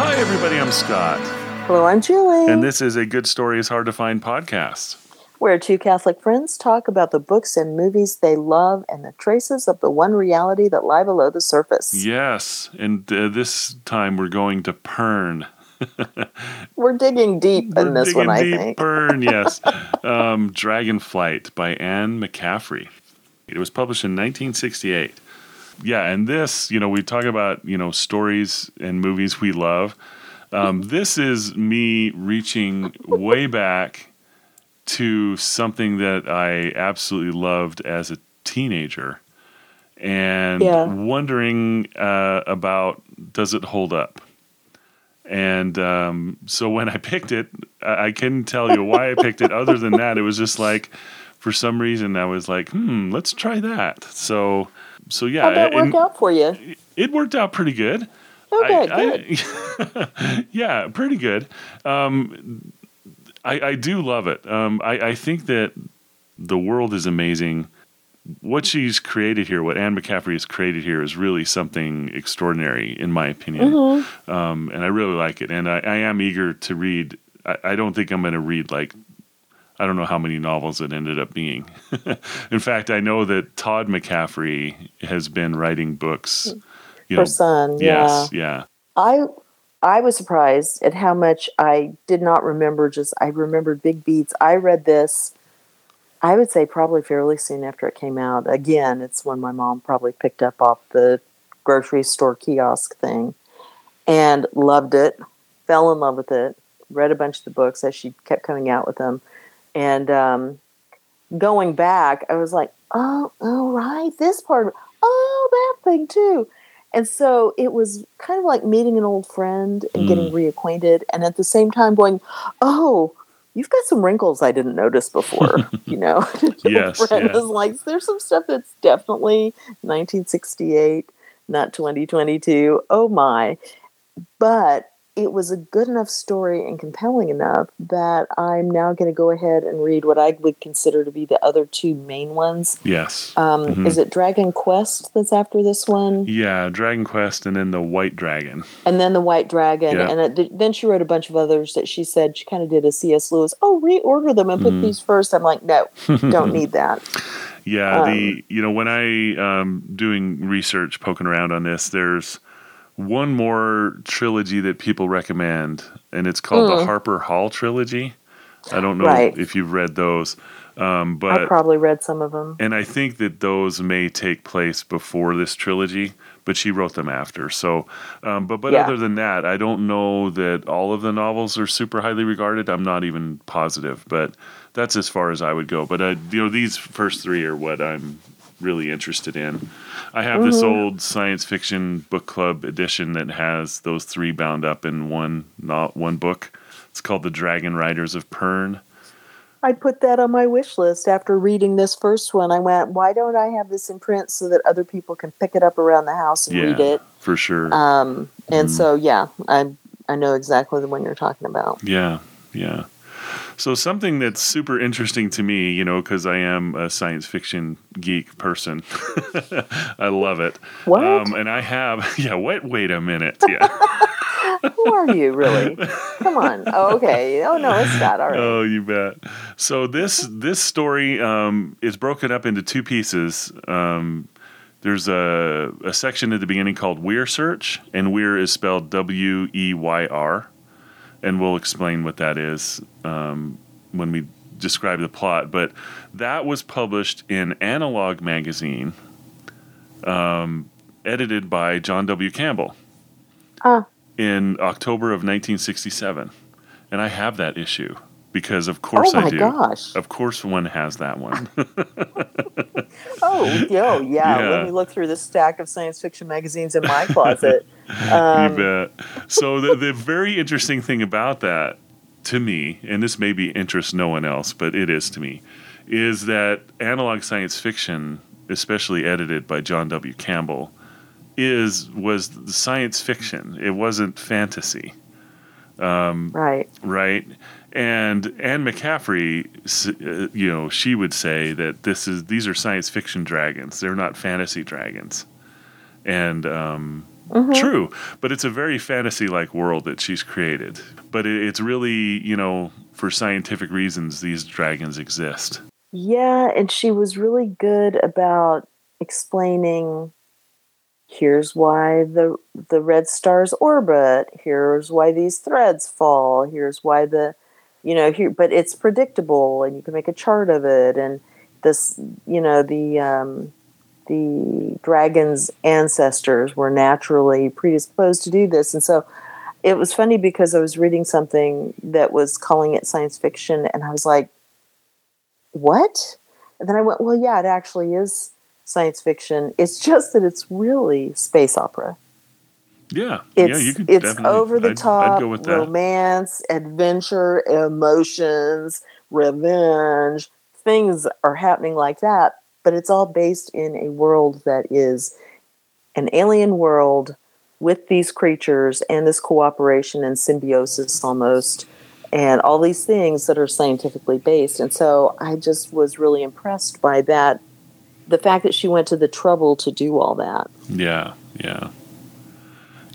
Hi, everybody. I'm Scott, Hello, I'm Julie. and this is a Good Story is Hard to Find podcast. where two Catholic friends talk about the books and movies they love and the traces of the one reality that lie below the surface. Yes, and uh, this time we're going to Pern. We're digging deep We're in this one, I think. Pern, yes. um, Dragonflight by Anne McCaffrey. It was published in 1968. Yeah, and this, you know, we talk about, you know, stories and movies we love. Um, this is me reaching way back to something that I absolutely loved as a teenager and Yeah. wondering uh, about does it hold up? And um, so when I picked it, I I couldn't tell you why I picked it. Other than that, it was just like, for some reason, I was like, hmm, let's try that. So, so yeah, How'd that work out for you? it worked out pretty good. Okay, I- good. I- yeah, pretty good. Um, I, I do love it. Um, I, I think that the world is amazing. What she's created here, what Anne McCaffrey has created here, is really something extraordinary, in my opinion. Mm-hmm. Um, and I really like it. And I, I am eager to read. I, I don't think I'm going to read like I don't know how many novels it ended up being. in fact, I know that Todd McCaffrey has been writing books. You Her son, yeah. Yes, yeah. I I was surprised at how much I did not remember. Just I remembered big beats. I read this. I would say probably fairly soon after it came out. Again, it's when my mom probably picked up off the grocery store kiosk thing, and loved it. Fell in love with it. Read a bunch of the books as she kept coming out with them, and um, going back, I was like, oh, oh right, this part. Oh, that thing too. And so it was kind of like meeting an old friend and getting reacquainted, and at the same time going, "Oh, you've got some wrinkles I didn't notice before." you know, Yes, yeah. like, "There's some stuff that's definitely 1968, not 2022." Oh my! But it was a good enough story and compelling enough that I'm now going to go ahead and read what I would consider to be the other two main ones. Yes. Um, Mhm. Is it Dragon Quest that's after this one? yeah, Dragon Quest and then the White Dragon. and then the White Dragon, Yeah. and it, then she wrote a bunch of others that she said she kind of did a C.S. Lewis. Oh, reorder them and put Mm. these first. I'm like, no, don't need that. Yeah, Um, the you know when I um doing research poking around on this, there's one more trilogy that people recommend, and it's called the Mm. Harper Hall trilogy. I don't know Right. if you've read those, um, I but probably read some of them. and I think that those may take place before this trilogy, but she wrote them after. So, um, but but Yeah. other than that, I don't know that all of the novels are super highly regarded. I'm not even positive, but that's as far as I would go. But uh, you know, these first three are what I'm really interested in. I have this Mm-hmm. old science fiction book club edition that has those three bound up in one not one book. It's called The Dragon Riders of Pern. I put that on my wish list after reading this first one. I went, why don't I have this in print so that other people can pick it up around the house and Yeah, read it? for sure. Um, and Mm. so, yeah, I I know exactly the one you're talking about. Yeah, yeah. So something that's super interesting to me, you know, because I am a science fiction geek person. I love it. What? Um, and I have, yeah. Wait, wait a minute. Yeah. Who are you, really? Come on. Oh, okay. Oh no, it's not. All right. oh, you bet. So this this story um, is broken up into two pieces. Um, there's a, a section at the beginning called Weyr Search, and Weyr is spelled W E Y R, and we'll explain what that is um, when we describe the plot. But that was published in Analog Magazine, um, edited by John W. Campbell Ah. in October of 1967, and I have that issue because, of course, oh I do. gosh. Of course, one has that one. Oh, yo, yeah. Yeah. Let me look through this stack of science fiction magazines in my closet. Um, you bet. So the the very interesting thing about that, to me, and this maybe interests no one else, but it is to me, is that analog science fiction, especially edited by John W. Campbell, is was science fiction. It wasn't fantasy. right. right? And Anne McCaffrey, uh, you know, she would say that this is these are science fiction dragons. They're not fantasy dragons. And um, mm-hmm. true, but it's a very fantasy-like world that she's created. But it, it's really, you know, for scientific reasons, these dragons exist. Yeah, and she was really good about explaining here's why the the red stars orbit here's why these threads fall here's why the you know here but it's predictable and you can make a chart of it and this you know the um, the dragon's ancestors were naturally predisposed to do this and so it was funny because i was reading something that was calling it science fiction and i was like what and then i went well yeah it actually is science fiction. It's just that it's really space opera. Yeah, it's, yeah, you could it's over the top romance, adventure, emotions, revenge. Things are happening like that, but it's all based in a world that is an alien world with these creatures and this cooperation and symbiosis almost and all these things that are scientifically based. And so I just was really impressed by that the fact that she went to the trouble to do all that. Yeah, yeah,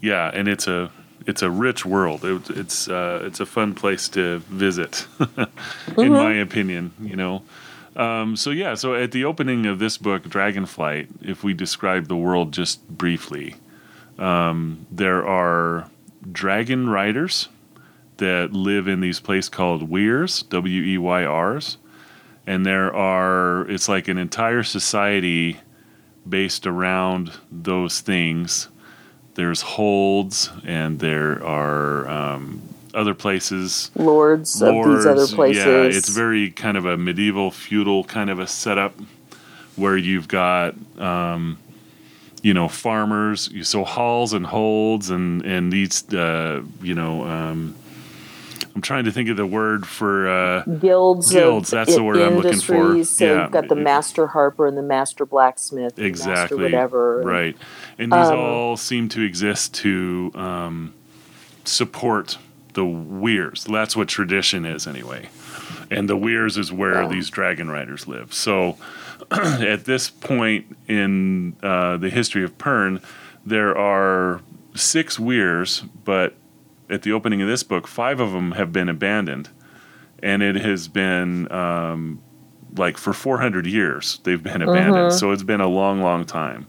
yeah, and it's a it's a rich world. It, it's uh, it's a fun place to visit, in mm-hmm. my opinion. You know. Um, so yeah, so at the opening of this book, Dragonflight, if we describe the world just briefly, um, there are dragon riders that live in these place called Weyrs, W E Y R's, and there are it's like an entire society based around those things. There's holds and there are um, other places lords, lords of these other places yeah it's very kind of a medieval feudal kind of a setup where you've got um, you know farmers you so halls and holds and and these uh, you know um, I'm trying to think of the word for uh, guilds. Guilds. That's the word I'm looking for. So yeah. you've got the master harper and the master blacksmith. Exactly. Master whatever. Right. And these um, all seem to exist to um, support the weyrs. That's what tradition is, anyway. And the weyrs is where yeah. these dragon riders live. So at this point in uh, the history of Pern, there are six weyrs, but at the opening of this book, five of them have been abandoned, and it has been um, like for 400 years they've been abandoned. Mm-hmm. So it's been a long, long time,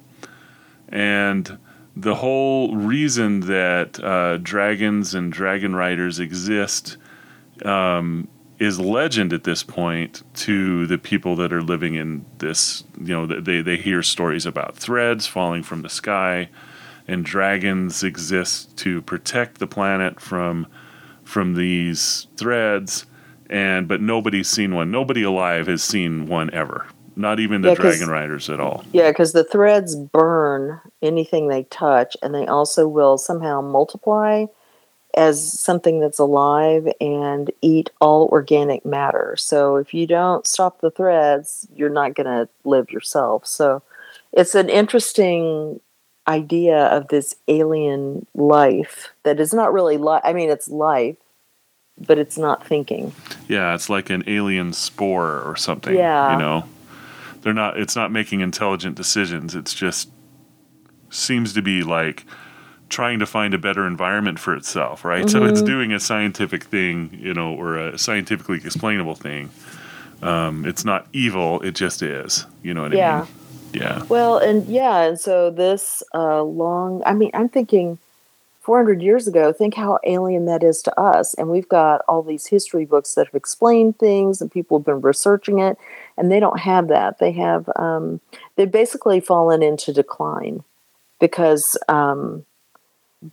and the whole reason that uh, dragons and dragon riders exist um, is legend at this point to the people that are living in this. You know, they they hear stories about threads falling from the sky and dragons exist to protect the planet from from these threads and but nobody's seen one nobody alive has seen one ever not even the yeah, dragon riders at all yeah because the threads burn anything they touch and they also will somehow multiply as something that's alive and eat all organic matter so if you don't stop the threads you're not going to live yourself so it's an interesting idea of this alien life that is not really life. I mean, it's life, but it's not thinking. Yeah, it's like an alien spore or something. Yeah. You know, they're not, it's not making intelligent decisions. It's just seems to be like trying to find a better environment for itself, right? Mm-hmm. So it's mm-hmm. doing a scientific thing, you know, or a scientifically explainable thing. Um, it's not evil, it just is. You know what yeah. I mean? Yeah. Well, and yeah, and so this uh, long, I mean, I'm thinking 400 years ago, think how alien that is to us. And we've got all these history books that have explained things and people have been researching it, and they don't have that. They have, um, they've basically fallen into decline because um,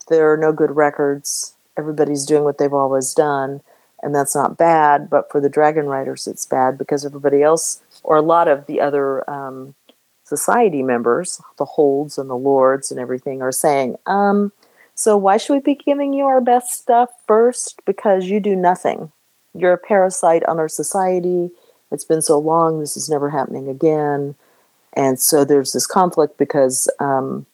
there are no good records. Everybody's doing what they've always done, and that's not bad. But for the Dragon Riders, it's bad because everybody else, or a lot of the other um, society members, the holds and the lords and everything, are saying, um, so why should we be giving you our best stuff first? Because you do nothing. You're a parasite on our society. It's been so long, this is never happening again. And so there's this conflict because um,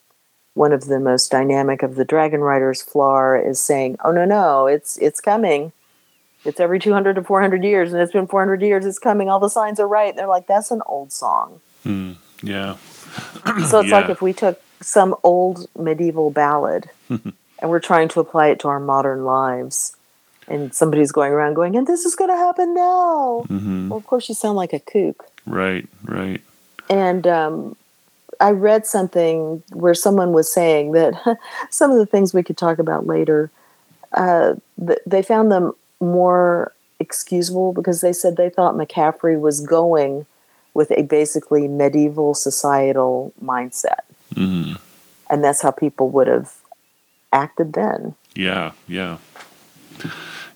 one of the most dynamic of the Dragon Riders, F'lar, is saying, "Oh no, no, it's it's coming. It's every 200 to 400 years, and it's been 400 years. It's coming. All the signs are right. And they're like, that's an old song. Hmm. Yeah. So it's like if we took some old medieval ballad and we're trying to apply it to our modern lives, and somebody's going around going, and this is going to happen now. hmm Well, of course, you sound like a kook. Right. Right. And um, I read something where someone was saying that some of the things we could talk about later, uh, th- they found them more excusable because they said they thought McCaffrey was going with a basically medieval societal mindset. hmm And that's how people would have acted then. Yeah, yeah,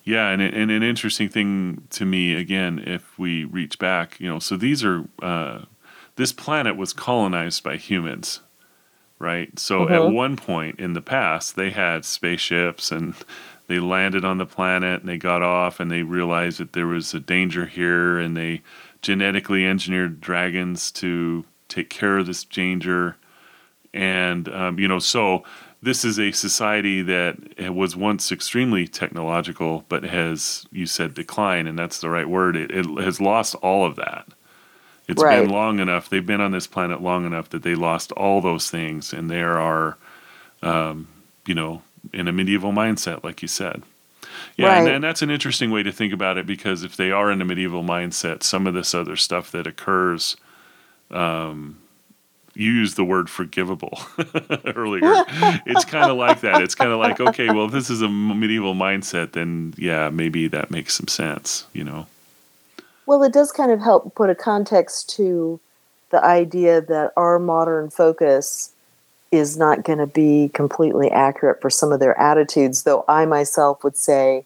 yeah, and and an interesting thing to me again, if we reach back, you know, so these are uh, this planet was colonized by humans, right? So at Mhm. one point in the past, they had spaceships and they landed on the planet and they got off and they realized that there was a danger here and they genetically engineered dragons to take care of this danger and um, you know so this is a society that was once extremely technological but has you said decline and that's the right word. It, it has lost all of that. It's Right. been long enough they've been on this planet long enough that they lost all those things and there are um, you know in a medieval mindset like you said. Yeah, and, and that's an interesting way to think about it because if they are in a medieval mindset, some of this other stuff that occurs, um, you used the word forgivable earlier. it's kind of like that. It's kind of like, okay, well, if this is a medieval mindset, then yeah, maybe that makes some sense, you know? Well, it does kind of help put a context to the idea that our modern focus is not going to be completely accurate for some of their attitudes, though I myself would say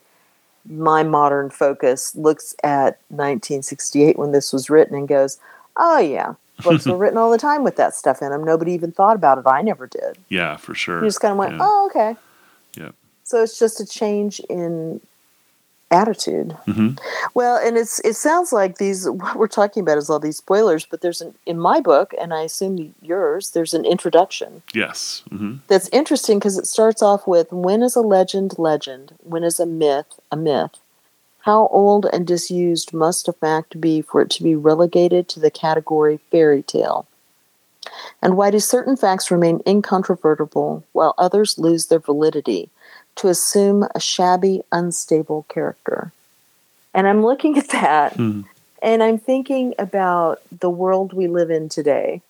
my modern focus looks at 1968 when this was written and goes, oh, yeah, books were written all the time with that stuff in them. Nobody even thought about it. I never did. Yeah, for sure. You just kind of went, Yeah. oh, okay. Yep. So it's just a change in attitude. Mhm. Well, and it's it sounds like these what we're talking about is all these spoilers, but there's an in my book, and I assume yours, there's an introduction Yes. hmm that's interesting because it starts off with when is a legend legend? When is a myth a myth? How old and disused must a fact be for it to be relegated to the category fairy tale? And why do certain facts remain incontrovertible while others lose their validity to assume a shabby, unstable character? And I'm looking at that Hmm. and I'm thinking about the world we live in today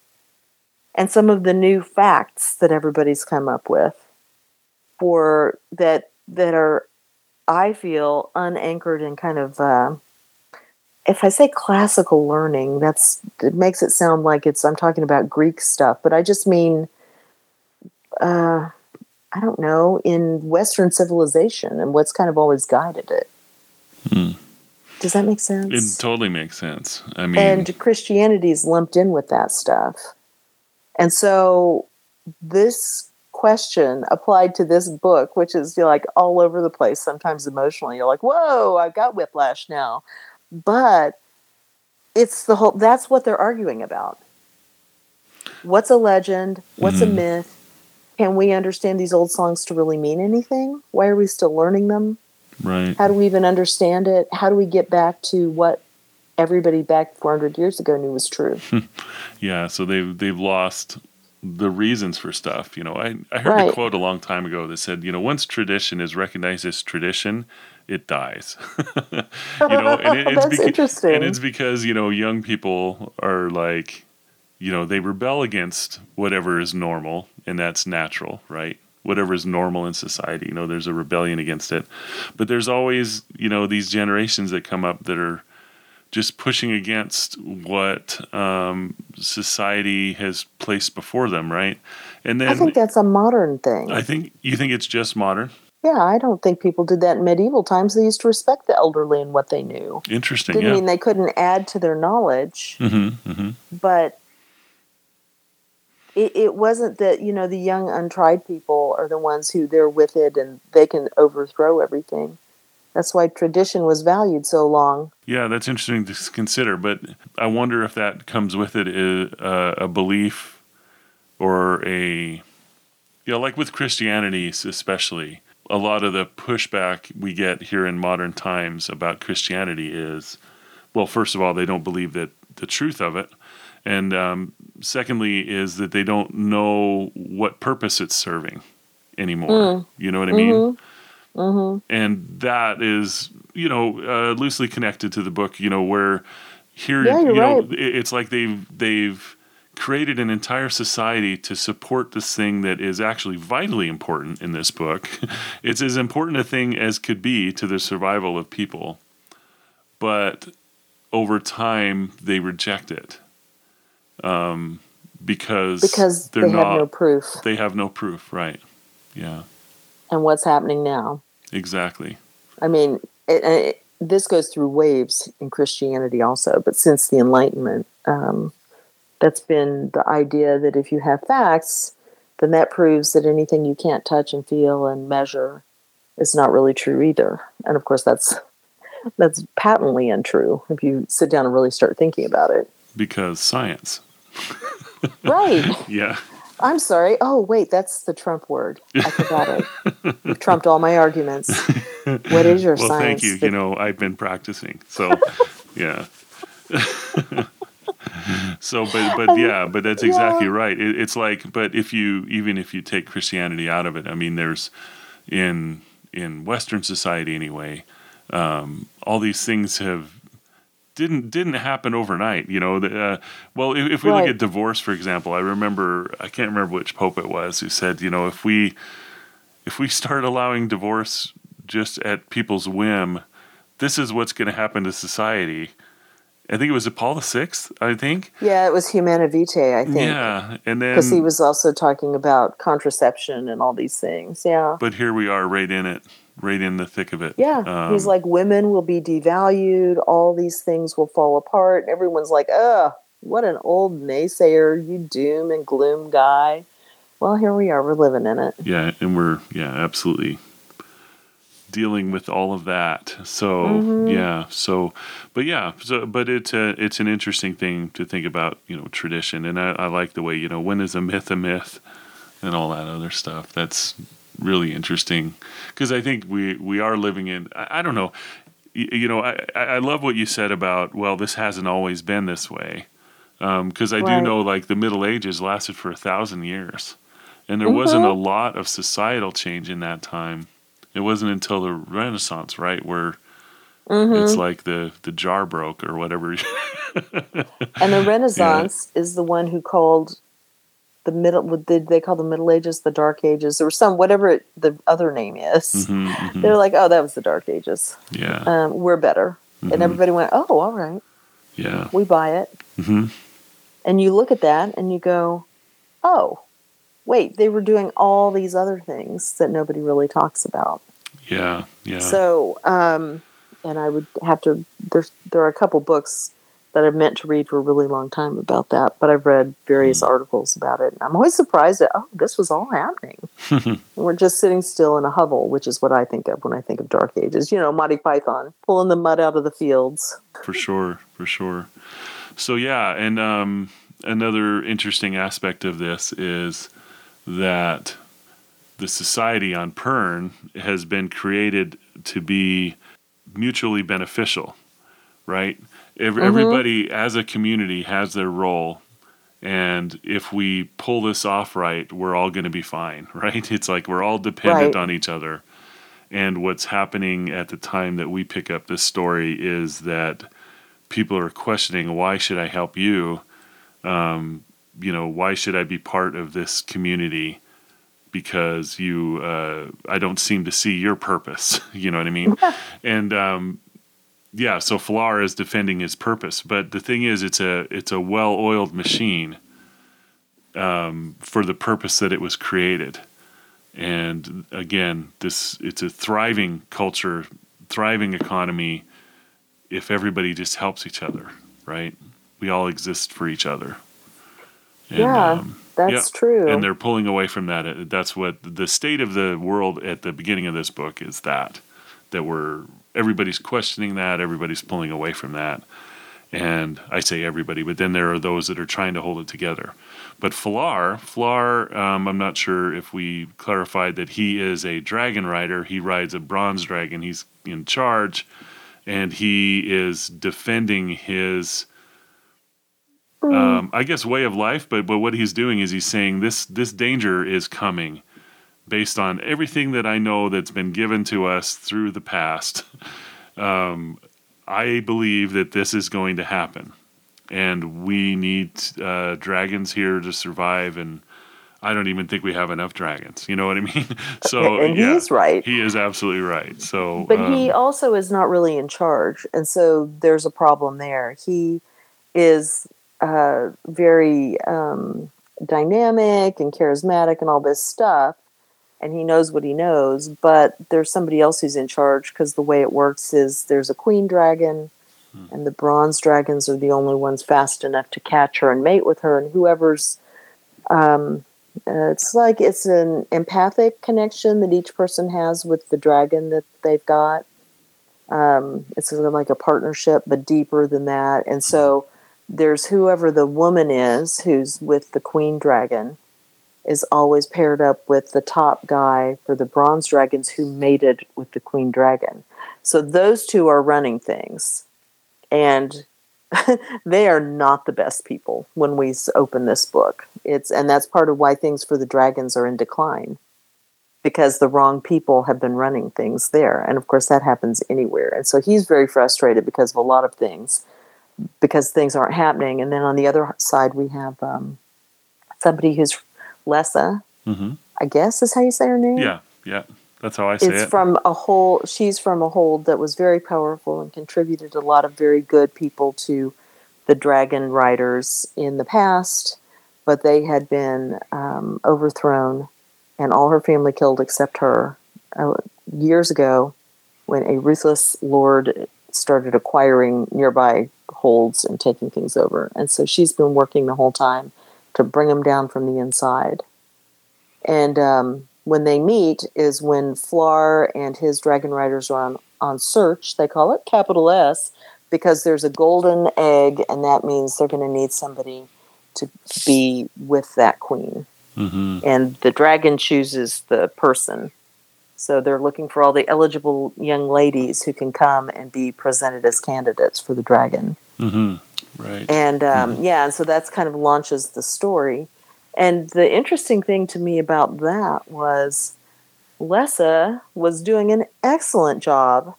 and some of the new facts that everybody's come up with for that that are I feel unanchored in kind of uh, if I say classical learning, that's it makes it sound like it's I'm talking about Greek stuff, but I just mean uh, I don't know in Western civilization and what's kind of always guided it. Hmm. Does that make sense? It totally makes sense. I mean, and Christianity's lumped in with that stuff. And so this question applied to this book, which is like all over the place, sometimes emotionally. You're like, whoa, I've got whiplash now. But it's the whole that's what they're arguing about. What's a legend? What's a Mhm. myth? Can we understand these old songs to really mean anything? Why are we still learning them? right. How do we even understand it? How do we get back to what everybody back 400 years ago knew was true? Yeah, so they've they've lost the reasons for stuff. You know, I, I heard a quote a long time ago that said, you know, once tradition is recognized as tradition, it dies. you know, and it, it's That's beca- interesting. and it's because you know young people are like, you know, they rebel against whatever is normal, and that's natural, right? Whatever is normal in society, you know, there's a rebellion against it. But there's always, you know, these generations that come up that are just pushing against what um, society has placed before them, right? And then I think that's a modern thing. I think you think it's just modern. yeah, I don't think people did that in medieval times. They used to respect the elderly and what they knew. Interesting, Didn't yeah. mean they couldn't add to their knowledge, hmm hmm but it, it wasn't that, you know, the young, untried people are the ones who they're with it and they can overthrow everything. That's why tradition was valued so long. Yeah, that's interesting to consider. But I wonder if that comes with it uh, a belief or a, you know, like with Christianity, especially, a lot of the pushback we get here in modern times about Christianity is, well, first of all, they don't believe that the truth of it, and um, secondly, is that they don't know what purpose it's serving anymore. Mm. You know what I mean? Hmm And that is, you know, uh, loosely connected to the book. You know, where here, Yeah, you know, right. it's like they've they've created an entire society to support this thing that is actually vitally important in this book. it's as important a thing as could be to the survival of people, but over time they reject it um, because Because they're they not have no proof. they have no proof, right? Yeah, And what's happening now? Exactly. I mean, it, it, this goes through waves in Christianity also, but since the Enlightenment, um, that's been the idea that if you have facts, then that proves that anything you can't touch and feel and measure is not really true either. And of course, that's that's patently untrue if you sit down and really start thinking about it. Because science. Right. Yeah. I'm sorry. Oh, wait, that's the Trump word. I forgot it. You've trumped all my arguments. What is your well, science? thank you. that- You know, I've been practicing. So, yeah. so, but, but yeah, but that's exactly Yeah. right. It, it's like, but if you, even if you take Christianity out of it, I mean, there's in, in Western society anyway, um, all these things have didn't didn't happen overnight. You know, the, uh, well, if, if we look at divorce, for example, I remember I can't remember which pope it was who said, you know, if we if we start allowing divorce just at people's whim, this is what's going to happen to society. I think it was Paul the Sixth. I think. Yeah, it was Humanae Vitae, I think. Yeah, and then Because he was also talking about contraception and all these things. Yeah. but here we are, right in it, right in the thick of it. Yeah. He's Um, like, women will be devalued. All these things will fall apart. And everyone's like, ugh, what an old naysayer, you doom and gloom guy. Well, here we are. We're living in it. yeah, and we're yeah, absolutely dealing with all of that. So Mhm. yeah, so but yeah, so but it's a it's an interesting thing to think about, you know, tradition, and I, I like the way you know when is a myth a myth, and all that other stuff. That's really interesting because I think we we are living in I, I don't know, you, you know I I love what you said about well this hasn't always been this way because I do know like the Middle Ages lasted for a thousand years, and there wasn't Mhm. a lot of societal change in that time. It wasn't until the Renaissance, right, where Mhm. it's like the the jar broke or whatever. And the Renaissance is the one who called the middle. What did they call the Middle Ages? The Dark Ages, or some whatever it, the other name is. Mhm, mhm. They're like, oh, that was the Dark Ages. yeah, Um, we're better, Mhm. and everybody went, oh, all right, yeah, we buy it. hmm And you look at that and you go, oh, wait, they were doing all these other things that nobody really talks about. yeah, yeah. So, um, and I would have to. There's there are a couple books that I've meant to read for a really long time about that, but I've read various Hmm. articles about it, and I'm always surprised that oh, this was all happening. We're just sitting still in a hovel, which is what I think of when I think of Dark Ages. You know, Monty Python pulling the mud out of the fields. for sure, for sure. So yeah, and um, another interesting aspect of this is that the society on Pern has been created to be mutually beneficial, right? Every, Mhm. Everybody as a community has their role. And if we pull this off right, we're all going to be fine, right? It's like we're all dependent Right. on each other. And what's happening at the time that we pick up this story is that people are questioning why should I help you? Um, you know, why should I be part of this community? Because you, uh, I don't seem to see your purpose. You know what I mean? and um, yeah, so F'lar is defending his purpose, but the thing is, it's a it's a well-oiled machine um, for the purpose that it was created. And again, this it's a thriving culture, thriving economy. If everybody just helps each other, right? We all exist for each other. And, Yeah, um, That's yeah, true. and they're pulling away from that. That's what the state of the world at the beginning of this book is. That that we're everybody's questioning that, everybody's pulling away from that, and I say everybody, but then there are those that are trying to hold it together. But F'lar, F'lar, um, I'm not sure if we clarified that he is a dragon rider. He rides a bronze dragon. He's in charge, and he is defending his, um, I guess, way of life. But but what he's doing is he's saying this this danger is coming, based on everything that I know that's been given to us through the past. Um, I believe that this is going to happen, and we need uh, dragons here to survive. And I don't even think we have enough dragons. You know what I mean? so and yeah, he's right. He is absolutely right. So, But um, he also is not really in charge, and so there's a problem there. He is uh, very um, dynamic and charismatic and all this stuff, and he knows what he knows. But there's somebody else who's in charge because the way it works is there's a queen dragon, and the bronze dragons are the only ones fast enough to catch her and mate with her, and whoever's um, uh, it's like it's an empathic connection that each person has with the dragon that they've got. Um, it's sort of like a partnership, but deeper than that. And so there's whoever the woman is who's with the queen dragon is always paired up with the top guy for the bronze dragons who mated with the queen dragon. So those two are running things. And they are not the best people when we open this book. It's and that's part of why things for the dragons are in decline because the wrong people have been running things there. And of course that happens anywhere. And so he's very frustrated because of a lot of things because things aren't happening. And then on the other side we have um, somebody who's Lessa, mhm. I guess is how you say her name yeah, yeah, that's how I say it's it. from a whole she's from a hold that was very powerful and contributed a lot of very good people to the dragon riders in the past but they had been um, overthrown and all her family killed except her uh, years ago when a ruthless lord started acquiring nearby holds and taking things over and so she's been working the whole time to bring them down from the inside and um, when they meet is when F'lar and his dragon riders are on, on search. They call it capital S because there's a golden egg, and that means they're going to need somebody to be with that queen. hmm And the dragon chooses the person. So they're looking for all the eligible young ladies who can come and be presented as candidates for the dragon hmm Right. and um, yeah and so that's kind of launches the story and the interesting thing to me about that was lessa was doing an excellent job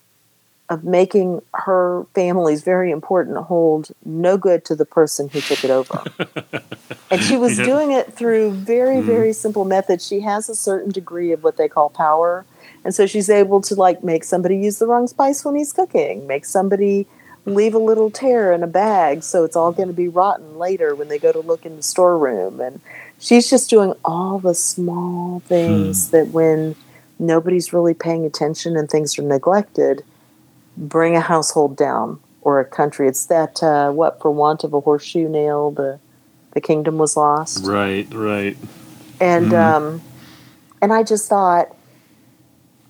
of making her family's very important hold no good to the person who took it over and she was Yeah. doing it through very Mhm. very simple methods she has a certain degree of what they call power and so she's able to like make somebody use the wrong spice when he's cooking make somebody leave a little tear in a bag so it's all going to be rotten later when they go to look in the storeroom and she's just doing all the small things that when nobody's really paying attention and things are neglected bring a household down or a country it's that uh, what for want of a horseshoe nail the the kingdom was lost Right. Right. and Mhm. um, and I just thought,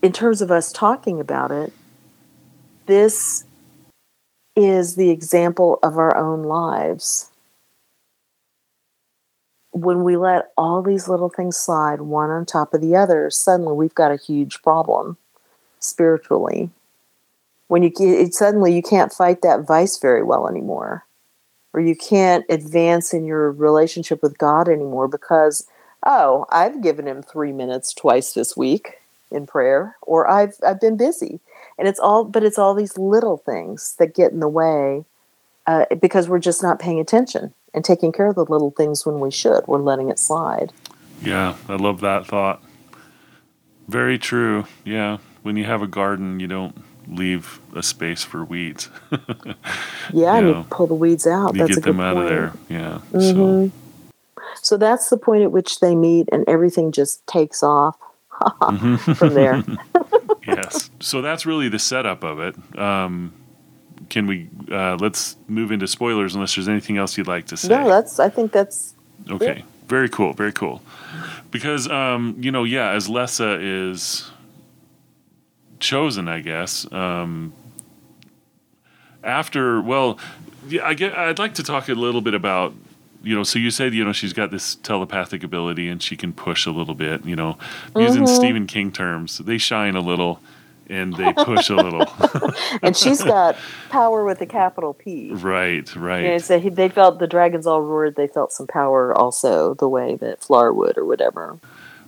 in terms of us talking about it, this is the example of our own lives. When we let all these little things slide one on top of the other, suddenly we've got a huge problem spiritually. When you it, suddenly you can't fight that vice very well anymore, or you can't advance in your relationship with God anymore because oh, I've given him three minutes twice this week in prayer, or I've I've been busy, and it's all, but it's all these little things that get in the way uh, because we're just not paying attention and taking care of the little things when we should. We're letting it slide. Yeah, I love that thought. Very true. Yeah, when you have a garden, you don't leave a space for weeds. Yeah, and Yeah. you pull the weeds out. you That's get a good them out point. of there. Yeah. So Mhm. So that's the point at which they meet, and everything just takes off from there. yes. So that's really the setup of it. Um, can we uh, let's move into spoilers unless there's anything else you'd like to say? No, that's. I think that's. Okay. Very cool. Very cool. Because um, you know, yeah, as Lessa is chosen, I guess. Um, after well, yeah, I get. I'd like to talk a little bit about you know. So you said you know she's got this telepathic ability and she can push a little bit. You know, using Mhm. Stephen King terms, they shine a little and they push a little. and she's got power with a capital P. right, right. You know, so he, they felt the dragons all roared. They felt some power also, the way that F'lar would, or whatever.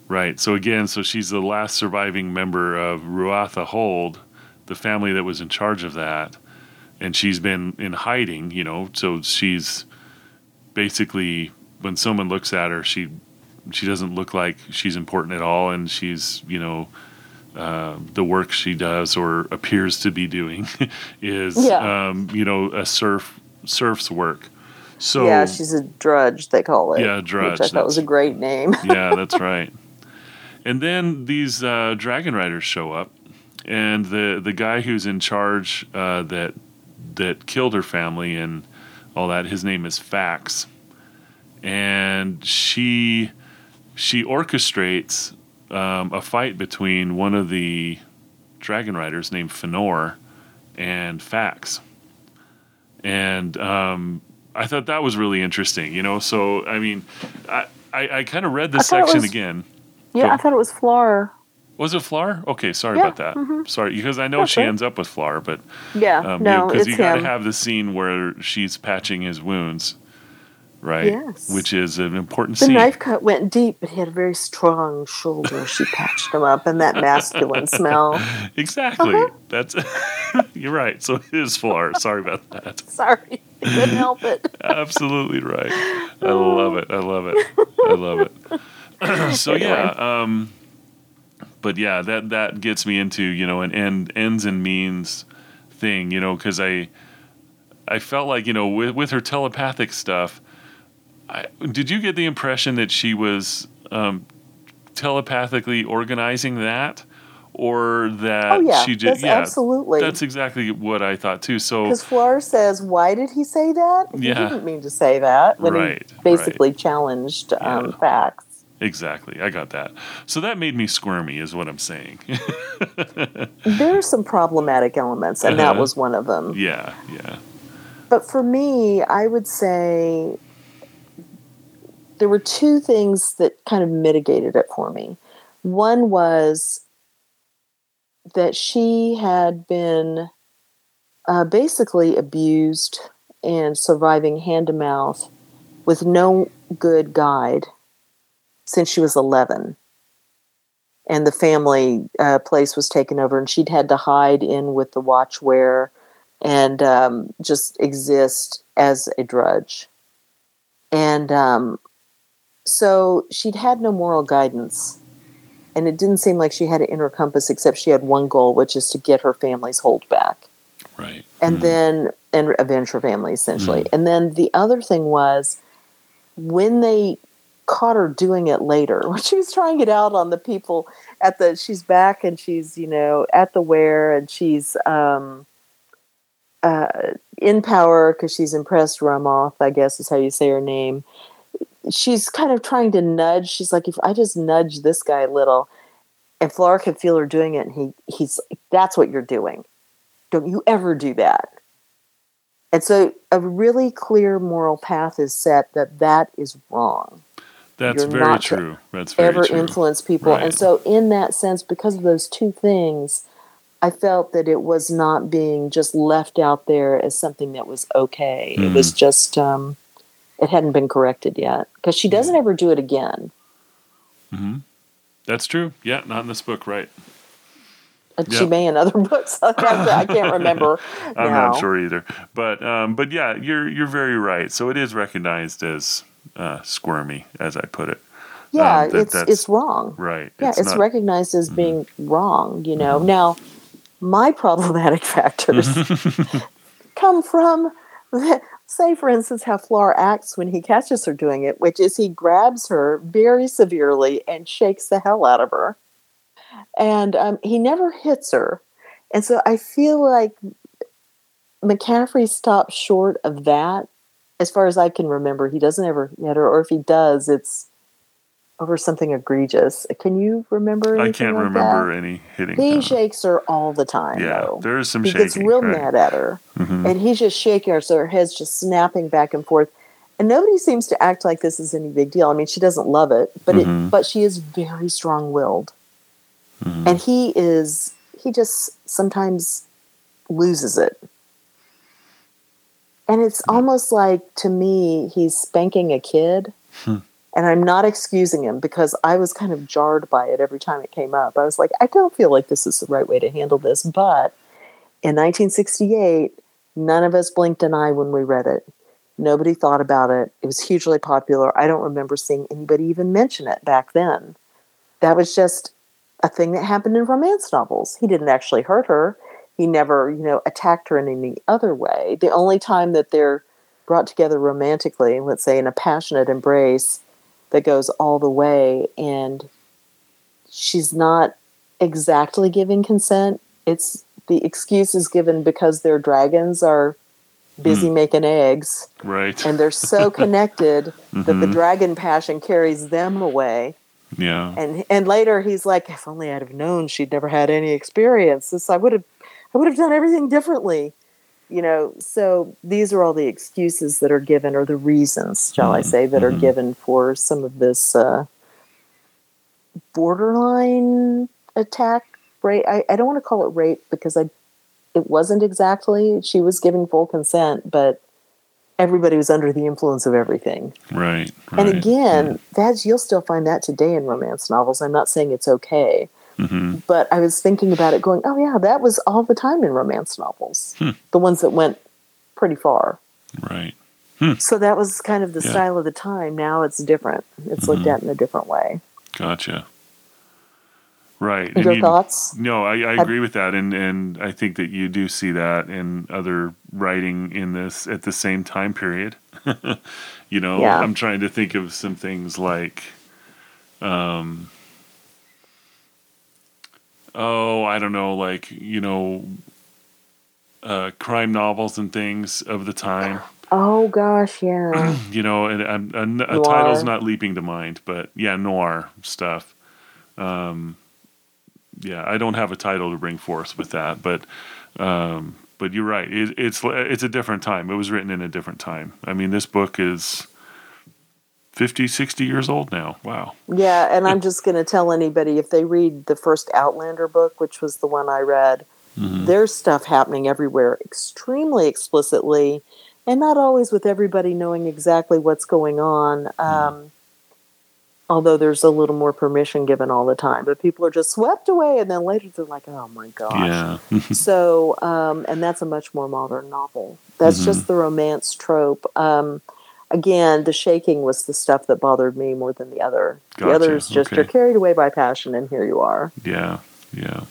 Right. So again, so she's the last surviving member of Ruatha Hold, the family that was in charge of that, and she's been in hiding. You know, so she's basically when someone looks at her, she she doesn't look like she's important at all, and she's you know. Uh, the work she does or appears to be doing is, Yeah. um, you know, a serf serf's work. So yeah, she's a drudge. They call it. Yeah, drudge, Which I thought was a great name. yeah, that's right. And then these uh, dragon riders show up, and the the guy who's in charge uh, that that killed her family and all that, his name is Fax, and she she orchestrates um, a fight between one of the dragon riders named F'nor and Fax, and um, I thought that was really interesting. You know, so I mean, I I, I kind of read this section was- again. Yeah, Go. I thought it was F'lar. Was it F'lar? Okay, sorry Yeah, about that. mhm. Sorry, because I know That's she right. ends up with F'lar, but Yeah, um, no, because it's you, got to have the scene where she's patching his wounds, right? Yes. Which is an important the scene. knife cut went deep, but he had a very strong shoulder. She patched him up, and that masculine smell. Exactly. Uh-huh. That's you're right. So it is F'lar. Sorry about that. Sorry, couldn't help it. Absolutely right. I love it. I love it. I love it. so yeah, um, but yeah, that that gets me into you know an end ends and means thing, you know, because I I felt like you know with with her telepathic stuff. I, did you get the impression that she was um, telepathically organizing that, or that Oh yeah, she did, that's yeah? absolutely. That's exactly what I thought too. So Because F'lar says, "Why did he say that? He Yeah. didn't mean to say that." When Right, he basically challenged um, Yeah. Fax. Exactly. I got that. So that made me squirmy, is what I'm saying. There are some problematic elements, and that Uh-huh. was one of them. yeah, yeah. But for me, I would say there were two things that kind of mitigated it for me. One was that she had been uh, basically abused and surviving hand to mouth with no good guide since she was 11. And the family uh, place was taken over, and she'd had to hide in with the watch-wher and um, just exist as a drudge. And um, so she'd had no moral guidance. And it didn't seem like she had an inner compass, except she had one goal, which is to get her family's hold back Right. and Mm. then and avenge her family essentially. And then the other thing was when they caught her doing it later, when she was trying it out on the people at the she's back and she's you know at the where and she's um uh in power because she's impressed Ramoth, I guess is how you say her name. She's kind of trying to nudge. She's like, if I just nudge this guy a little, and F'lar can feel her doing it, and he he's that's what you're doing don't you ever do that and so a really clear moral path is set that that is wrong That's You're very true. That's very true. ever true. influence people Right. and so in that sense because of those two things i felt that it was not being just left out there as something that was okay it Mm. was just um, it hadn't been corrected yet because she doesn't ever do it again hmm That's true. Yeah, not in this book, right? Uh, Yeah. she may in other books i can't remember I'm now. not sure either. But um, but yeah, you're you're very right. So it is recognized as uh, squirmy, as I put it. yeah Um, that- it's it's wrong Right. yeah, it's, not- Mm-hmm. recognized as being wrong, you know. Now, my problematic factors come from, say, for instance, how F'lar acts when he catches her doing it, which is he grabs her very severely and shakes the hell out of her. And um, he never hits her. And so I feel like McCaffrey stops short of that. As far as I can remember, he doesn't ever hit her, or if he does, it's over something egregious. Can you remember? I can't like remember that? any hitting. He shakes her all the time. yeah, though. there is some he shaking. gets real right. mad at her, Mhm. and he's just shaking her, so her head's just snapping back and forth. And nobody seems to act like this is any big deal. I mean, she doesn't love it, but Mhm. it, but she is very strong-willed, Mhm. and he is. He just sometimes loses it, and it's almost like to me he's spanking a kid. Hmm. And I'm not excusing him because I was kind of jarred by it every time it came up. I was like, I don't feel like this is the right way to handle this. But in 1968, none of us blinked an eye when we read it. Nobody thought about it. It was hugely popular. I don't remember seeing anybody even mention it back then. That was just a thing that happened in romance novels. He didn't actually hurt her. He never, you know, attacked her in any other way. The only time that they're brought together romantically, let's say in a passionate embrace that goes all the way and she's not exactly giving consent. It's the excuse is given because their dragons are busy making eggs right. and they're so connected that the Mhm. dragon passion carries them away. yeah. And and later he's like, if only I'd have known she'd never had any experience, this I would have I would have done everything differently. You know, so these are all the excuses that are given, or the reasons, shall I Mhm, say, that are mhm. given for some of this uh, borderline attack. Rape. I, I don't want to call it rape because I it wasn't exactly. She was giving full consent, but everybody was under the influence of everything. Right. And right. again, that's you'll still find that today in romance novels. I'm not saying it's okay, hmm but I was thinking about it, going, "Oh yeah, that was all the time in romance novels, Hmm. the ones that went pretty far." Right. So that was kind of the Yeah. style of the time. Now it's different. It's looked Mhm. at in a different way. Gotcha. Right. Your you- thoughts? No, I, I agree with that, and and I think that you do see that in other writing in this at the same time period. you know, Yeah. I'm trying to think of some things like, um, oh, I don't know, like you know, uh, crime novels and things of the time. Oh gosh, yeah. You know, and, and a title's not leaping to mind, but yeah, noir stuff. Um, yeah, I don't have a title to bring forth with that, but um, but you're right. It, it's it's a different time. It was written in a different time. I mean, this book is 50, 60 years old now. Wow. Yeah, and I'm just going to tell anybody if they read the first Outlander book, which was the one I read, Mhm. there's stuff happening everywhere extremely explicitly and not always with everybody knowing exactly what's going on. Um, although there's a little more permission given all the time, but people are just swept away and then later they're like, oh my gosh. Yeah. so um, and that's a much more modern novel that's Mhm. just the romance trope um, again the shaking was the stuff that bothered me more than the other the others just okay. you're carried away by passion and here you are Yeah, yeah,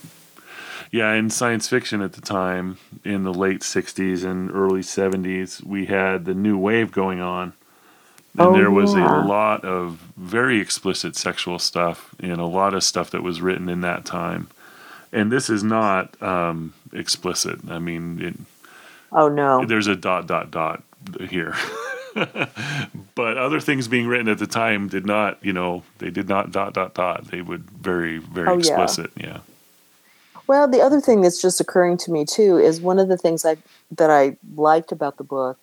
yeah. In science fiction at the time, in the late '60s and early '70s, we had the new wave going on, and Oh, there was yeah. a lot of very explicit sexual stuff and a lot of stuff that was written in that time. And this is not um, explicit. I mean, it, oh no there's a dot dot dot here. but other things being written at the time did not, you know, they did not dot dot dot. They would very very Oh, yeah. explicit. Yeah. well the other thing that's just occurring to me too is one of the things i that i liked about the book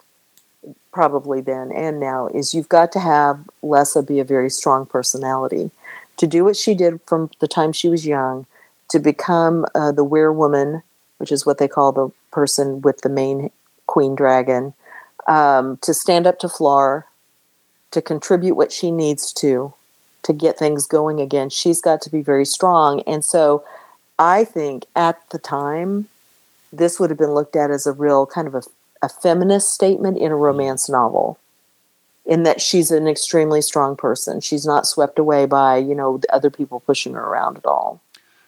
probably then and now is you've got to have lessa be a very strong personality to do what she did from the time she was young to become uh, the Weyrwoman which is what they call the person with the main queen dragon um, to stand up to F'lar, to contribute what she needs to, to get things going again. She's got to be very strong. And so I think at the time, this would have been looked at as a real kind of a, a feminist statement in a romance novel. In that she's an extremely strong person. She's not swept away by, you know, the other people pushing her around at all.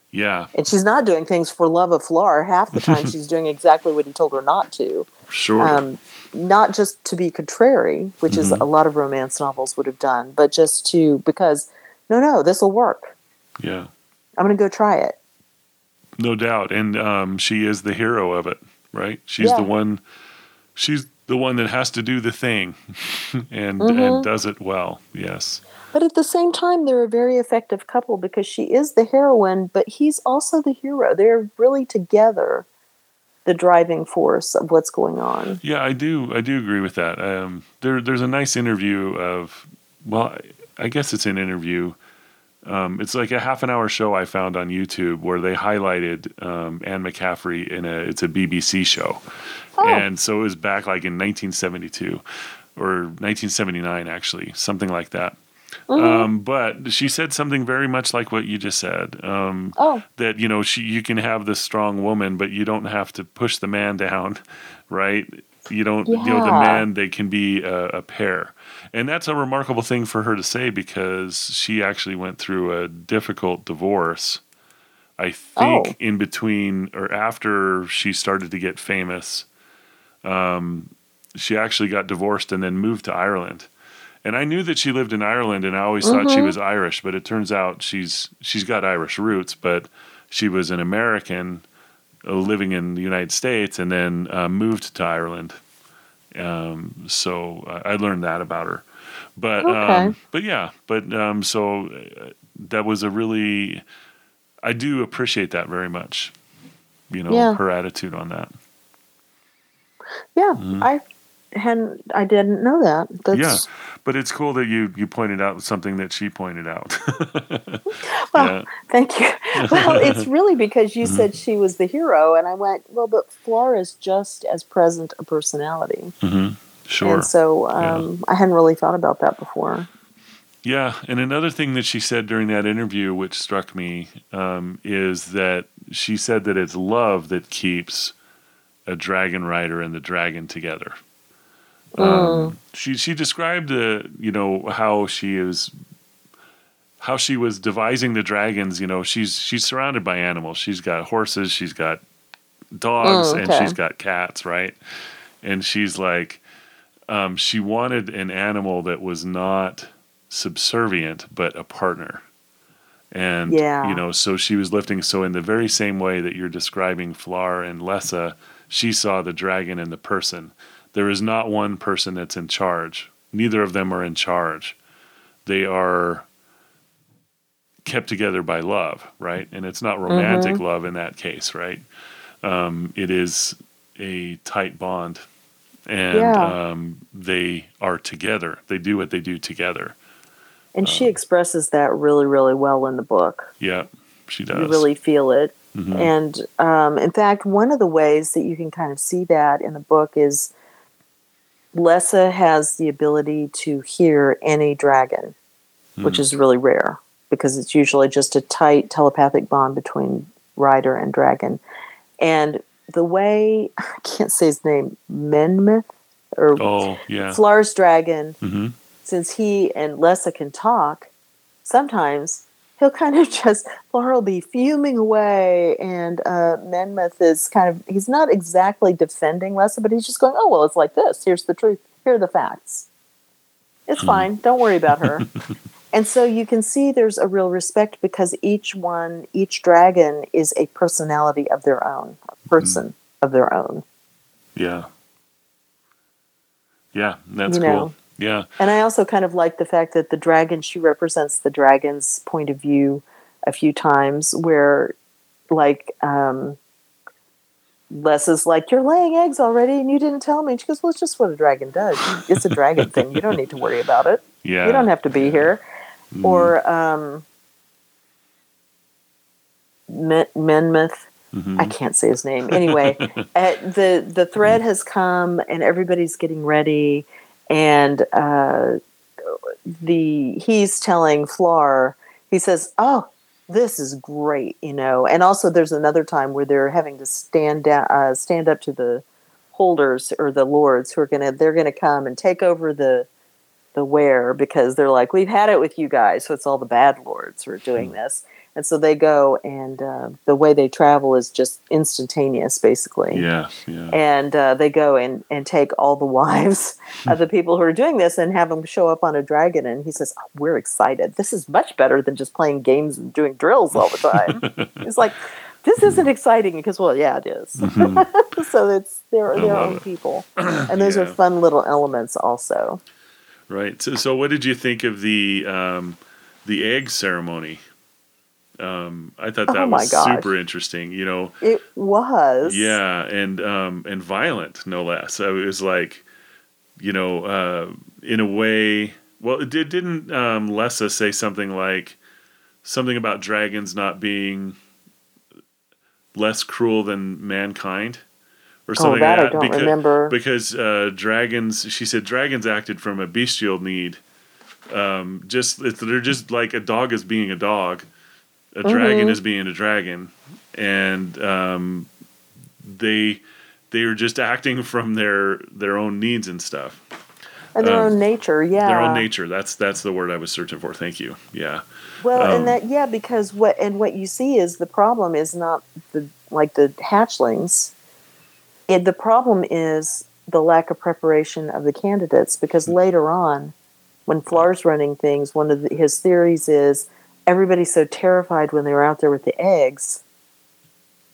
Yeah. And she's not doing things for love of F'lar. Half the time she's doing exactly what he told her not to Sure. um, not just to be contrary, which is Mhm. a lot of romance novels would have done, but just to because no, no, this will work. yeah. I'm going to go try it. No doubt. And um, she is the hero of it, right? She's Yeah. the one. She's the one that has to do the thing and Mm-hmm. and does it well. Yes. But at the same time, they're a very effective couple because she is the heroine, but he's also the hero. They're really together, the driving force of what's going on. Yeah, I do. I do agree with that. Um, there, there's a nice interview of, well, I guess it's an interview. Um, it's like a half an hour show I found on YouTube where they highlighted um, Anne McCaffrey in a. It's a BBC show, Oh. and so it was back like in 1972 or 1979, actually, something like that. Mm-hmm. Um, but she said something very much like what you just said. Um, Oh, that you know she you can have this strong woman but you don't have to push the man down right you don't you know the man they can be a, a pair and that's a remarkable thing for her to say because she actually went through a difficult divorce i think Oh. in between or after she started to get famous um, she actually got divorced and then moved to ireland and I knew that she lived in Ireland, and I always thought she was Irish. But it turns out she's she's got Irish roots, but she was an American uh, living in the United States, and then uh, moved to Ireland. Um, so I I learned that about her. But Okay. um, but yeah, but um, so uh, that was a really I do appreciate that very much. You know Yeah. her attitude on that. yeah. Mm-hmm. I hadn't. I didn't know that. That's, yeah, but it's cool that you you pointed out something that she pointed out. Well, Yeah. thank you. Well, it's really because you Mm-hmm. said she was the hero, and I went, well, but F'lar's just as present a personality. Sure. And so um, I hadn't really thought about that before. Yeah, and another thing that she said during that interview, which struck me, um, is that she said that it's love that keeps a dragon rider and the dragon together. Um, she she described uh, you know how she is how she was devising the dragons. You know, she's she's surrounded by animals. She's got horses. She's got dogs, Mm, and she's got cats. Right, and she's like, um, she wanted an animal that was not subservient but a partner and Yeah. you know so she was lifting so in the very same way that you're describing F'lar and Lessa she saw the dragon and the person there is not one person that's in charge neither of them are in charge they are kept together by love right and it's not romantic love in that case right um, it is a tight bond and Yeah. um, they are together they do what they do together And she expresses that really, really well in the book. yeah she does You really feel it. Mhm. And um, in fact, one of the ways that you can kind of see that in the book is Lessa has the ability to hear any dragon, which is really rare because it's usually just a tight telepathic bond between rider and dragon. And the way I can't say his name, Menmith or oh yeah. F'lar's dragon, hmm since he and Lessa can talk, sometimes he'll kind of just will be fuming away, and uh, Menmouth is kind of he's not exactly defending Lessa, but he's just going, "Oh well, it's like this. Here's the truth. Here are the facts. It's fine. Don't worry about her." and so you can see there's a real respect because each one, each dragon is a personality of their own, a person of their own. Yeah. Yeah, that's You cool. Yeah. And I also kind of like the fact that the dragon, she represents the dragon's point of view a few times where, like, um, Les is like, You're laying eggs already and you didn't tell me. And she goes, Well, it's just what a dragon does. It's a dragon thing. You don't need to worry about it. Yeah. You don't have to be here. Mm. Or, um, Men- Menmouth. Mhm. I can't say his name. Anyway, at the the thread has come and everybody's getting ready, and uh, the he's telling F'lar. He says, "Oh, this is great," you know. And also, there's another time where they're having to stand down, uh, stand up to the holders or the lords who are gonna they're gonna come and take over the the Weyr because they're like, we've had it with you guys. So it's all the bad lords who are doing this. And so they go, and uh, the way they travel is just instantaneous, basically. Yeah, yeah. And uh, they go and, and take all the wives of the people who are doing this and have them show up on a dragon. And he says, oh, We're excited. This is much better than just playing games and doing drills all the time. He's like, this isn't exciting because well yeah it is. so it's they're I their own it. people and those are fun little elements also Right. So, so what did you think of the um, the egg ceremony? Um, I thought that Oh was gosh. super interesting. You know, it was yeah, and um, and violent, no less. It was like, you know, uh, in a way. Well, it did, didn't um, Lessa say something like something about dragons not being less cruel than mankind, or something oh that like I don't because, remember because uh, dragons. She said dragons acted from a bestial need. Um, just it's, they're just like a dog is being a dog, a dragon Mhm. is being a dragon, and um, they they are just acting from their their own needs and stuff, and their um, own nature yeah their own nature. That's that's the word I was searching for. Thank you. Yeah. Well, Um, and that yeah, because what and what you see is the problem is not the like the hatchlings. It, the problem is the lack of preparation of the candidates because later on, when F'lar's running things, one of the, his theories is everybody's so terrified when they're out there with the eggs.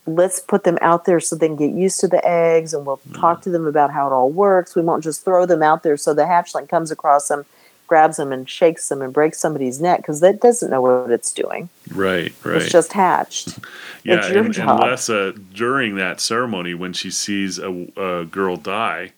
Let's put them out there so they can get used to the eggs, and we'll talk to them about how it all works. We won't just throw them out there so the hatchling comes across them, grabs them, and shakes them and breaks somebody's neck because that doesn't know what it's doing. Right. Right. It's just hatched. Yeah, and, unless uh, during that ceremony, when she sees a, a girl die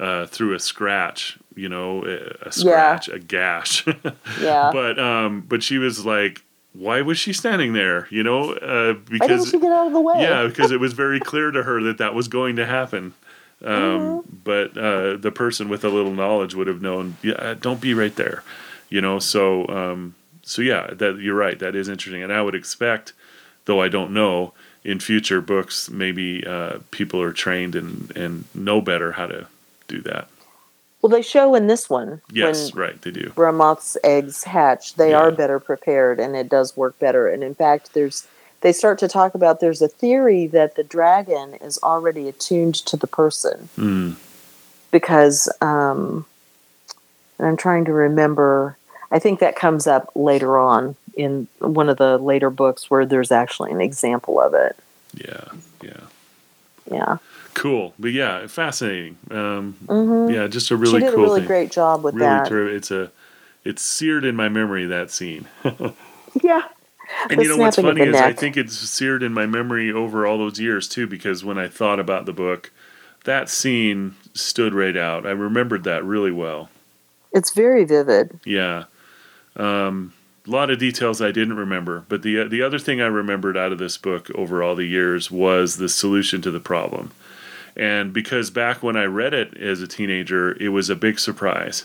uh, through a scratch, you know, a, scratch, a gash. Yeah. but um, but she was like, why was she standing there? You know, uh, Why didn't because she get out of the way? yeah, because it was very clear to her that that was going to happen. Um, Mm-hmm. But uh, the person with a little knowledge would have known, yeah, don't be right there. You know, so um, so yeah, that you're right. That is interesting, and I would expect, though I don't know, in future books maybe uh, people are trained and and know better how to do that. Well, they show in this one Yes, right, they do. Ramoth's eggs hatch, they Yeah. are better prepared, and it does work better. And in fact, there's they start to talk about there's a theory that the dragon is already attuned to the person Mm, because um, and I'm trying to remember. I think that comes up later on in one of the later books where there's actually an example of it. yeah, yeah, Yeah, cool. But yeah, fascinating. Um, hmm yeah, just a really she did cool a really thing. great job with really that. true. It's a it's seared in my memory that scene. Yeah, And The you know what's funny is I think it's seared in my memory over all those years too, because when I thought about the book, that scene stood right out. I remembered that really well. it's very vivid. Yeah, um, a lot of details I didn't remember, but the the other thing I remembered out of this book over all the years was the solution to the problem. And because back when I read it as a teenager, it was a big surprise.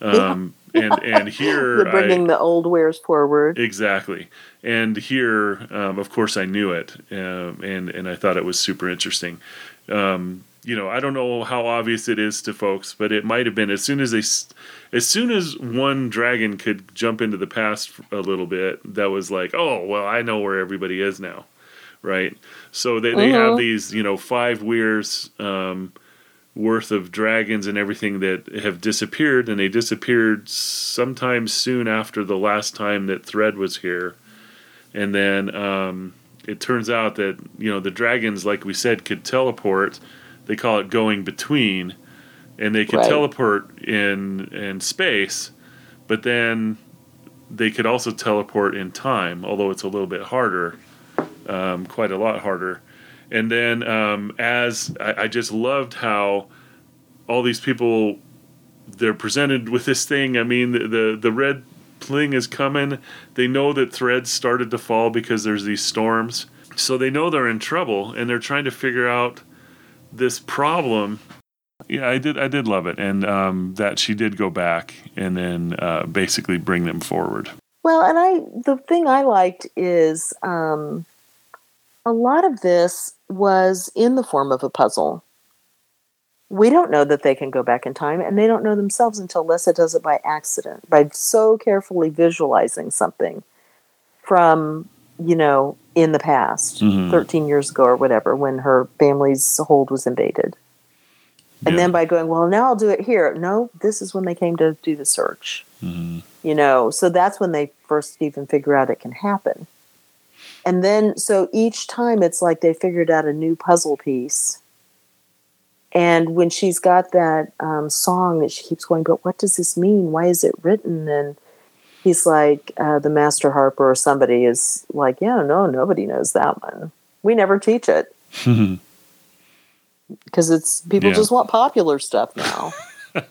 Um, and and here the bringing I, the old Weyrs forward. Exactly. And here, um, of course, I knew it, um, and and I thought it was super interesting. Um, you know, I don't know how obvious it is to folks, but it might have been as soon as they, as soon as one dragon could jump into the past a little bit, that was like, oh well, I know where everybody is now, right? So they they have Mhm. these, you know, five Weyrs. Um, worth of dragons and everything that have disappeared, and they disappeared sometime soon after the last time that Thread was here. And then um, it turns out that you know the dragons, like we said, could teleport. They call it going between, and they could Right. teleport in in space, but then they could also teleport in time, although it's a little bit harder, um, quite a lot harder. And then um, as I, I just loved how all these people they're presented with this thing. I mean, the the, the red thing is coming. They know that threads started to fall because there's these storms. So they know they're in trouble and they're trying to figure out this problem. Yeah, I did. I did love it, and um, that she did go back and then uh, basically bring them forward. Well, and I the thing I liked is um, a lot of this was in the form of a puzzle. We don't know that they can go back in time, and they don't know themselves until Lissa does it by accident, by so carefully visualizing something from, you know, in the past, Mhm. 13 years ago or whatever, when her family's hold was invaded. And then by going, well, now I'll do it here. No, this is when they came to do the search Mhm. you know so that's when they first even figure out it can happen and then so each time it's like they figured out a new puzzle piece and when she's got that um, song that she keeps going but what does this mean why is it written and he's like uh, the master harper or somebody is like yeah no nobody knows that one we never teach it because it's people Yeah. just want popular stuff now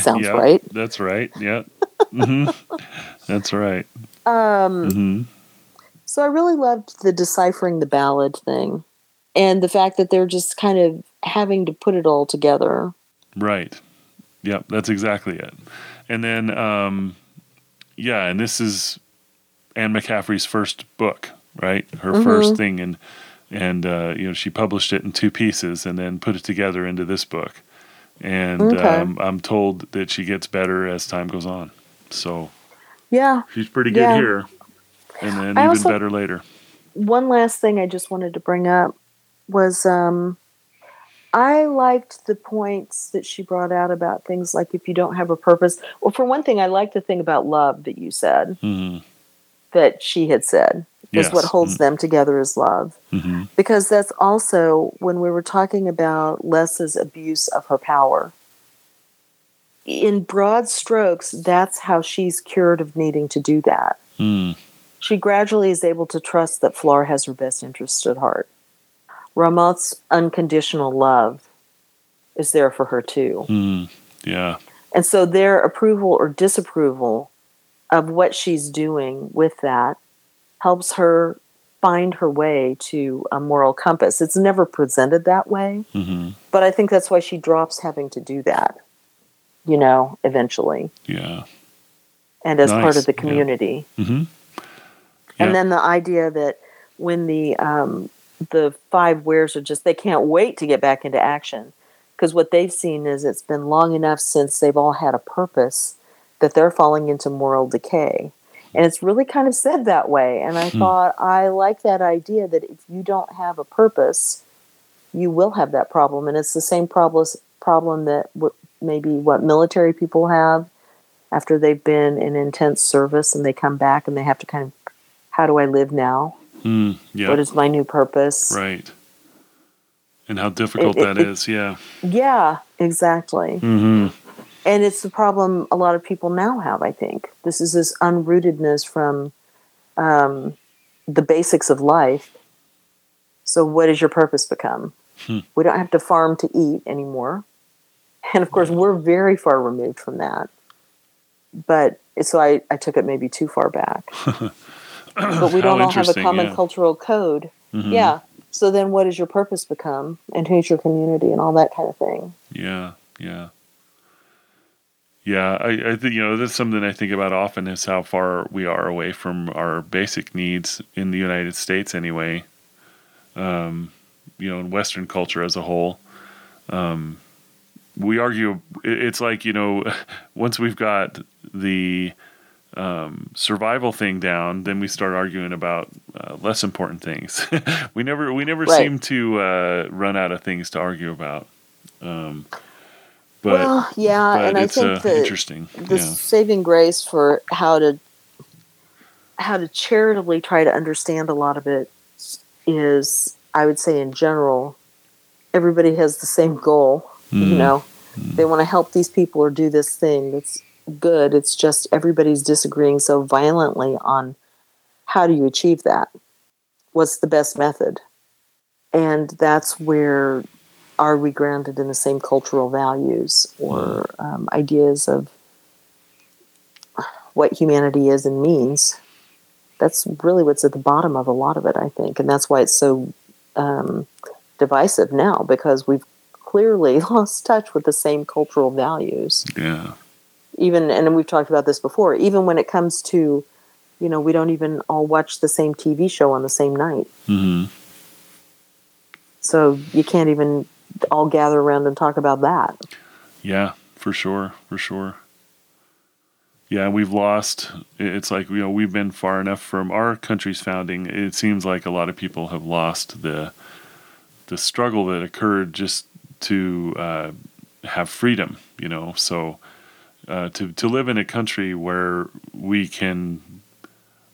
sounds Yeah, right That's right. Yeah. hmm That's right. um hmm So I really loved the deciphering the ballad thing and the fact that they're just kind of having to put it all together. Right. Yep, that's exactly it. And then, um, yeah, and this is Anne McCaffrey's first book, right? Her Mhm. first thing, and and uh, you know she published it in two pieces and then put it together into this book. And Okay. um, I'm told that she gets better as time goes on. So Yeah. she's pretty good Yeah. here, and then I even also- better later. One last thing I just wanted to bring up was um, I liked the points that she brought out about things like if you don't have a purpose. Well, for one thing, I like the thing about love that you said, hmm that she had said, is Yes. what holds them together is love. hmm because that's also when we were talking about Les's abuse of her power. In broad strokes, that's how she's cured of needing to do that. Mm. She gradually is able to trust that F'lar has her best interests at heart. Ramoth's unconditional love is there for her too. Mm. Yeah. And so their approval or disapproval of what she's doing with that helps her find her way to a moral compass. It's never presented that way, hmm but I think that's why she drops having to do that, you know, eventually, Yeah. and as part of the yeah. community. And then the idea that when the um, the five Weyrs are just they can't wait to get back into action because what they've seen is it's been long enough since they've all had a purpose that they're falling into moral decay. And it's really kind of said that way. And I Hmm. thought I like that idea that if you don't have a purpose, you will have that problem. And it's the same problem problem that w- maybe what military people have after they've been in intense service and they come back and they have to kind of how do I live now? Mm. Yeah. What is my new purpose? Right. And how difficult it- that it- is. Yeah. Yeah, exactly. hmm And it's the problem a lot of people now have, I think. This is this unrootedness from um, the basics of life. So, what does your purpose become? Hmm. We don't have to farm to eat anymore. And of course, we're very far removed from that. But so I, I took it maybe too far back. but we don't all have a common yeah. cultural code. Mhm. Yeah. So then what does your purpose become? And who's your community and all that kind of thing? Yeah, yeah, yeah. I, I think you know that's something I think about often is how far we are away from our basic needs in the United States, anyway. Um, you know, in Western culture as a whole, um, we argue. It's like you know, once we've got the um, survival thing down, then we start arguing about uh, less important things. we never we never Right. seem to uh, run out of things to argue about. Um, but well, yeah, but and I think uh, the interesting. the yeah. saving grace for how to how to charitably try to understand a lot of it is, I would say, in general, everybody has the same goal. You Mm. know, they want to help these people or do this thing that's good. It's just everybody's disagreeing so violently on how do you achieve that? What's the best method? And that's where are we grounded in the same cultural values or um, ideas of what humanity is and means? That's really what's at the bottom of a lot of it, I think. And that's why it's so um, divisive now because we've clearly lost touch with the same cultural values Yeah. Even and we've talked about this before even when it comes to you know we don't even all watch the same tv show on the same night hmm so you can't even all gather around and talk about that Yeah, for sure, for sure. Yeah, we've lost. It's like you know we've been far enough from our country's founding. It seems like a lot of people have lost the the struggle that occurred just to uh, have freedom. You know, so uh, to to live in a country where we can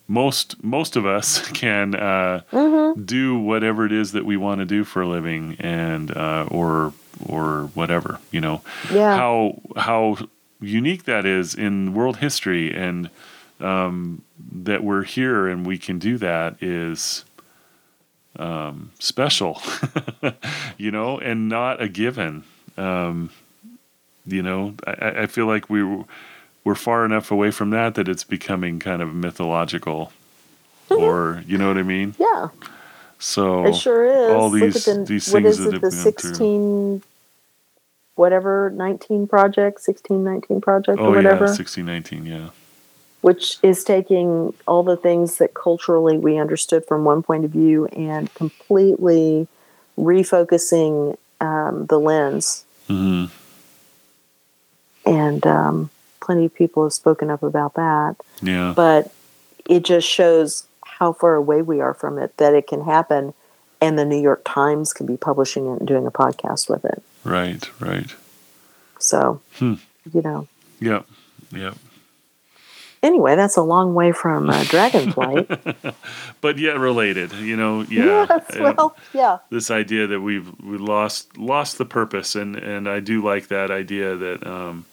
most most of us can uh, Mm-hmm. do whatever it is that we want to do for a living, and uh, or or whatever you know. Yeah. How how unique that is in world history, and um, that we're here and we can do that is um, special, you know, and not a given. Um, you know, I- I, feel like we we're far enough away from that that it's becoming kind of mythological, or you know what I mean. Yeah. So It sure is. all these- the, these things is that it, the gone through. 16, whatever, 19 project, 16, 19 project or Oh whatever, yeah, sixteen nineteen. Yeah, which is taking all the things that culturally we understood from one point of view and completely refocusing um, the lens. hmm And um, plenty of people have spoken up about that. yeah, but it just shows how far away we are from it that it can happen and the new york times can be publishing it and doing a podcast with it right, right. so Hmm. you know Yep, yep. anyway that's a long way from uh, dragonflight But yet related, you know. Yeah. yes well yeah this idea that we've we lost lost the purpose, and and I do like that idea that um,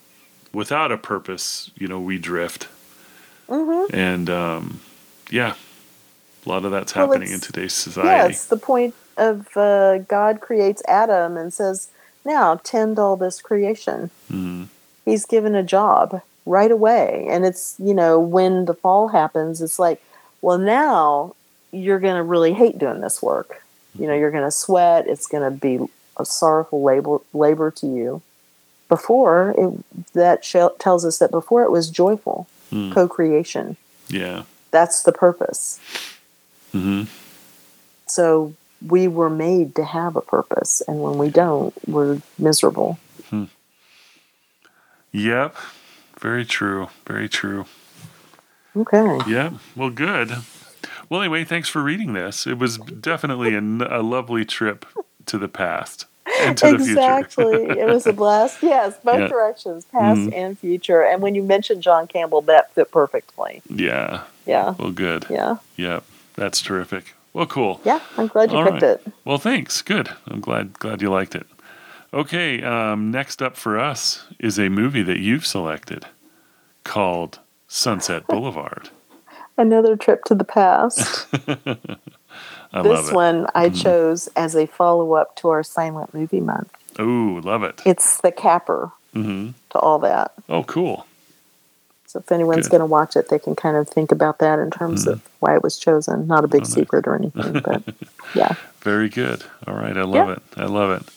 without a purpose, you know, we drift, hmm and um, yeah, a lot of that's Well, happening in today's yeah society. it's the point of uh, god creates adam and says now tend all this creation. Mhm. he's given a job right away. And it's you know when the fall happens it's like well now you're going to really hate doing this work. You know you're going to sweat. It's going to be a sorrowful labor labor to you before it that sh- tells us that before it was joyful Mm. co-creation Yeah. that's the purpose hmm so we were made to have a purpose and when we don't we're miserable Yep. Very true. Very true. okay Yeah. Well, good. Well, anyway, thanks for reading this. It was definitely a lovely trip to the past and to the future. exactly. it was a blast. Yes, both Yeah. directions, past Mhm. and future. And when you mentioned John Campbell, that fit perfectly. Yeah. Yeah, Well, good. yeah, Yep. That's terrific. Well, cool. yeah. I'm glad you All picked right. it. Well, thanks. Good. I'm glad glad you liked it. Okay. Um, next up for us is a movie that you've selected called Sunset Boulevard. Another trip to the past. I this. Mm-hmm. one I chose as a follow up to our silent movie month. Ooh, love it. It's the capper hmm to all that. Oh, cool. So if anyone's going to watch it, they can kind of think about that in terms of why it was chosen. Not a big Oh, nice. secret or anything, but yeah. Very good. All right. I love Yeah. it. I love it.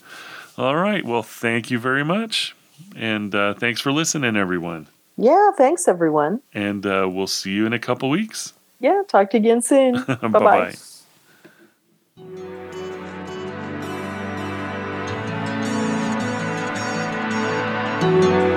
All right. Well, thank you very much. And uh, thanks for listening, everyone. Yeah, thanks everyone. And uh, we'll see you in a couple weeks. Yeah, talk to you again soon. bye Bye thank you.